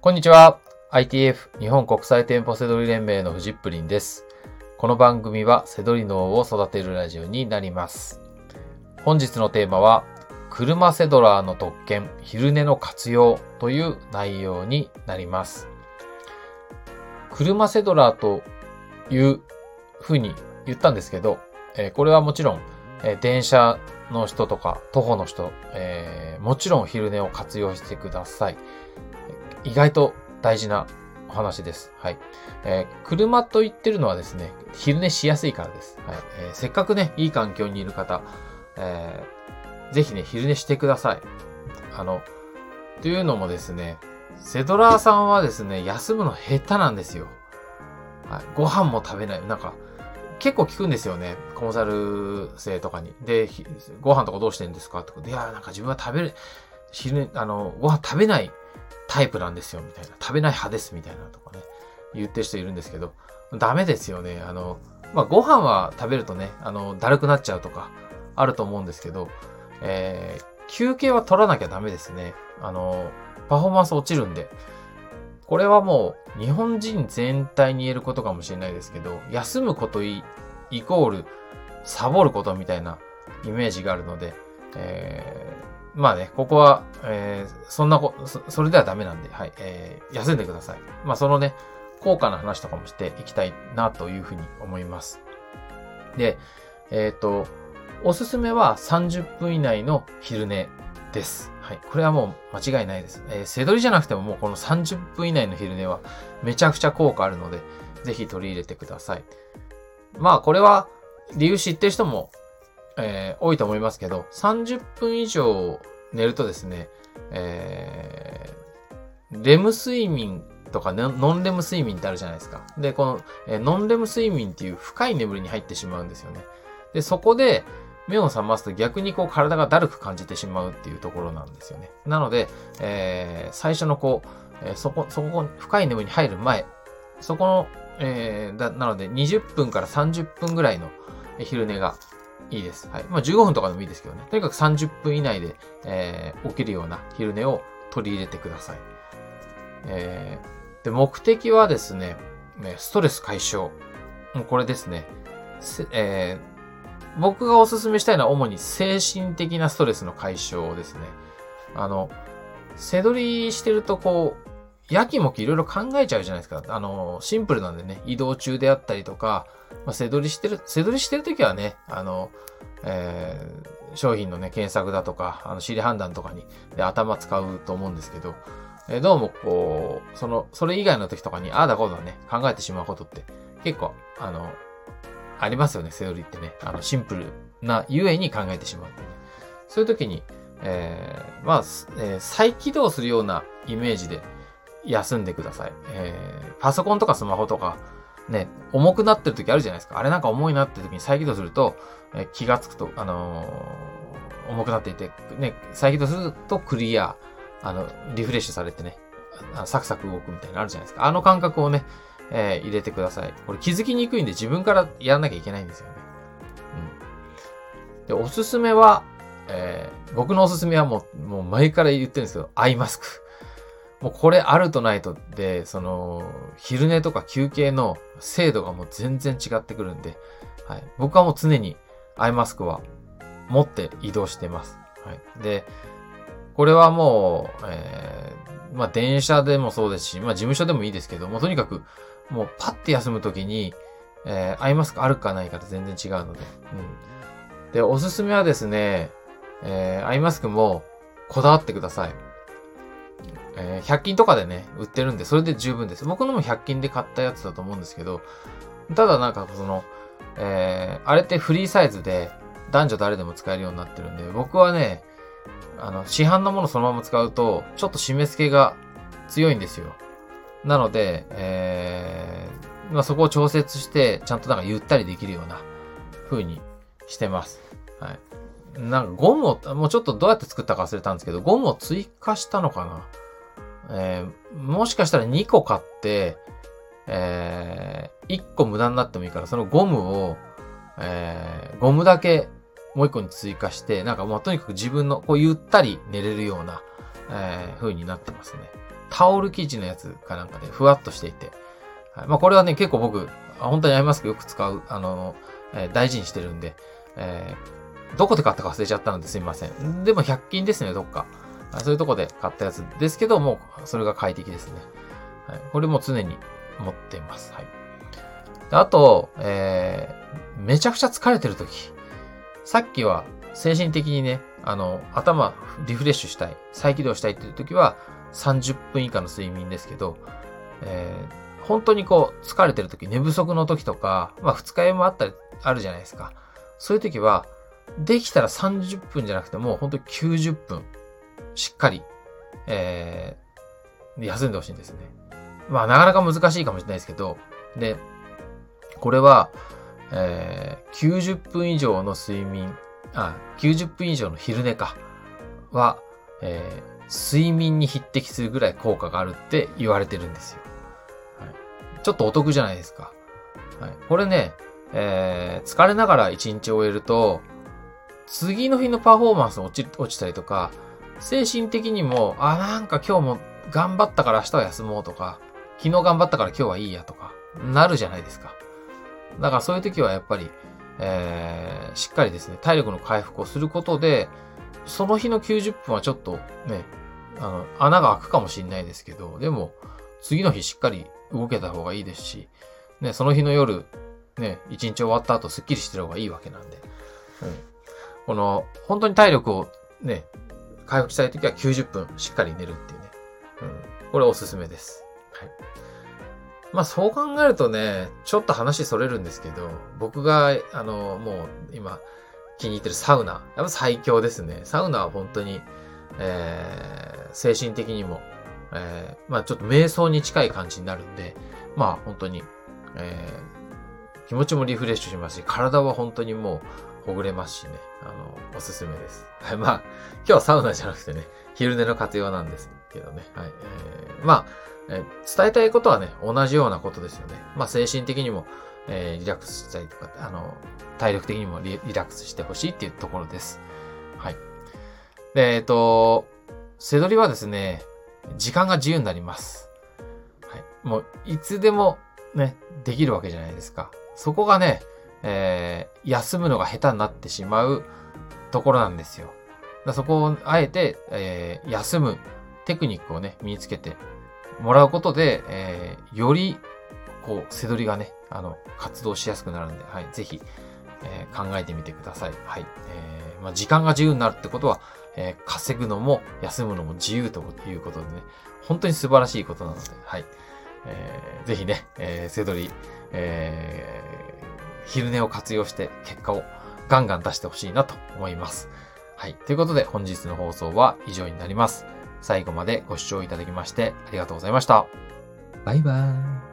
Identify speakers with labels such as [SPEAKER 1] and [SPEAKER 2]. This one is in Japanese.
[SPEAKER 1] こんにちは。ITF 日本国際店舗セドリ連盟のフジップリンです。この番組はセドリ脳を育てるラジオになります。本日のテーマは、車セドラーの特権、昼寝の活用という内容になります。車セドラーというふうに言ったんですけど、えこれはもちろん、え電車の人とか徒歩の人、えーもちろん昼寝を活用してください。意外と大事なお話です。はい。えー車と言ってるのはですね、昼寝しやすいからです。はい。えーせっかくね、いい環境にいる方、えーぜひね、昼寝してください。あの、というのもですね、セドラーさんはですね、休むの下手なんですよ。はい。ご飯も食べない。なんか、結構聞くんですよね。コンサル生とかに。で、ご飯とかどうしてんですか？とで、いや、なんか自分は食べる、昼、あの、ご飯食べないタイプなんですよ、みたいな。食べない派です、みたいなとかね。言ってる人いるんですけど、ダメですよね。あの、まあ、ご飯は食べるとね、あの、だるくなっちゃうとか、あると思うんですけど、えー休憩は取らなきゃダメですね。あの、パフォーマンス落ちるんで。これはもう、日本人全体に言えることかもしれないですけど、休むことイコール、サボることみたいなイメージがあるので、えーまあね、ここは、えーそんなこ、そそれではダメなんで、はい、えー休んでください。まあそのね、効果の話とかもしていきたいなというふうに思います。で、えっ、と、おすすめは30分以内の昼寝です。はい。これはもう間違いないです。えー、背取りじゃなくてももうこの30分以内の昼寝はめちゃくちゃ効果あるので、ぜひ取り入れてください。まあこれは理由知ってる人も、えー多いと思いますけど、30分以上寝るとですね、えーレム睡眠とかねノンレム睡眠ってあるじゃないですか。で、この、えーノンレム睡眠っていう深い眠りに入ってしまうんですよね。で、そこで目を覚ますと逆にこう体がだるく感じてしまうっていうところなんですよね。なので、えー最初のこう、えーそこ、そこ、深い眠りに入る前、そこの、えーだ、なので20分から30分ぐらいの昼寝がいいです。はい。まあ15分とかでもいいですけどね。とにかく30分以内で、えー起きるような昼寝を取り入れてください。えーで、目的はですね、ストレス解消。もうこれですね。えー僕がおすすめしたいのは主に精神的なストレスの解消ですね。あの、背取りしてるとこう、やきもきいろいろ考えちゃうじゃないですか。あの、シンプルなんでね、移動中であったりとか、まあ、背取りしてる、背取りしてるときはね、あの、えー商品のね、検索だとか、あの、仕入れ判断とかに、で頭使うと思うんですけど、えーどうもこう、その、それ以外の時とかに、ああだこうだね、考えてしまうことって、結構、あの、ありますよね、セオリーってね。あの、シンプルなゆえに考えてしまうってね。そういう時に、えーまあ、すえー再起動するようなイメージで休んでください。えーパソコンとかスマホとか、ね、重くなってる時あるじゃないですか。あれなんか重いなって時に再起動すると、えー気がつくと、あのー重くなっていて、ね、再起動するとクリア、あの、リフレッシュされてね、あサクサク動くみたいなのあるじゃないですか。あの感覚をね、えー入れてください。これ気づきにくいんで自分からやらなきゃいけないんですよね。うん。で、おすすめは、えー僕のおすすめはもう、もう前から言ってるんですけど、アイマスク。もうこれあるとないとで、その、昼寝とか休憩の精度がもう全然違ってくるんで、はい。僕はもう常にアイマスクは持って移動してます。はい。で、これはもう、えーまあ電車でもそうですし、まあ事務所でもいいですけど、もうとにかく、もうパッて休むときに、えーアイマスクあるかないかと全然違うので、うん。で、おすすめはですね、えーアイマスクもこだわってください。えー100均とかでね、売ってるんで、それで十分です。僕のも100均で買ったやつだと思うんですけど、ただなんかその、えーあれってフリーサイズで男女誰でも使えるようになってるんで、僕はね、あの、市販のものそのまま使うと、ちょっと締め付けが強いんですよ。なので、えーまあ、そこを調節して、ちゃんとなんかゆったりできるような風にしてます。はい。なんかゴムを、もうちょっとどうやって作ったか忘れたんですけど、ゴムを追加したのかなえーもしかしたら2個買って、えー、1個無駄になってもいいから、そのゴムを、えーゴムだけもう1個に追加して、なんかもうとにかく自分の、こうゆったり寝れるような、えー風になってますね。タオル生地のやつかなんかでふわっとしていて、はい、まあこれはね、結構僕、本当にアイマスクよく使う、あの、えー、大事にしてるんで、えー、どこで買ったか忘れちゃったのですみません。でも100均ですね、どっか。そういうとこで買ったやつですけども、それが快適ですね。はい、これも常に持っています。はい。あと、えー、めちゃくちゃ疲れてるとき。さっきは精神的にね、あの、頭リフレッシュしたい、再起動したいっていうときは30分以下の睡眠ですけど、えー、本当にこう疲れてるとき、寝不足のときとか、まあ二日酔いもあったり、あるじゃないですか。そういうときは、できたら30分じゃなくても、本当に90分、しっかり、えー、休んでほしいんですね。まあ、なかなか難しいかもしれないですけど、で、これは、えー、90分以上の睡眠、あ、90分以上の昼寝か、は、えー、睡眠に匹敵するぐらい効果があるって言われてるんですよ。はい、ちょっとお得じゃないですか。はい、これね、えー、疲れながら一日終えると、次の日のパフォーマンス落ち落ちたりとか、精神的にも、あ、なんか今日も頑張ったから明日は休もうとか、昨日頑張ったから今日はいいやとか、なるじゃないですか。だからそういう時はやっぱり、えー、しっかりですね、体力の回復をすることで、その日の90分はちょっとね、あの、穴が開くかもしれないですけど、でも、次の日しっかり動けた方がいいですし、ね、その日の夜、ね、一日終わった後スッキリしてる方がいいわけなんで、うん。この、本当に体力をね、回復したい時は90分しっかり寝るっていうね、うん。これおすすめです。はい。まあそう考えるとね、ちょっと話それるんですけど、僕が、あの、もう今気に入ってるサウナ。やっぱ最強ですね。サウナは本当に、えー、精神的にも、えー、まあちょっと瞑想に近い感じになるんで、まあ本当に、えー、気持ちもリフレッシュしますし、体は本当にもうほぐれますしね、あの、おすすめです。はい、まあ、今日はサウナじゃなくてね、昼寝の活用なんですけどね。はい。えー、まあ、え伝えたいことはね、同じようなことですよね。まあ、精神的にも、えー、リラックスしたりとか、あの、体力的にもリラックスしてほしいっていうところです。はい。で、えっ、ー、と、背取りはですね、時間が自由になります。はい。もう、いつでもね、できるわけじゃないですか。そこがね、えー、休むのが下手になってしまうところなんですよ。そこをあえて、えー、休むテクニックをね、身につけてもらうことで、えー、より、こう、背取りがね、あの、活動しやすくなるんで、はい、ぜひ、えー、考えてみてください。はい。えー、まあ、時間が自由になるってことは、えー、稼ぐのも休むのも自由ということでね、本当に素晴らしいことなので、はい。えー、ぜひね、えー、背取り、えー、昼寝を活用して結果をガンガン出してほしいなと思います。はい。ということで本日の放送は以上になります。最後までご視聴いただきましてありがとうございました。
[SPEAKER 2] バイバーイ。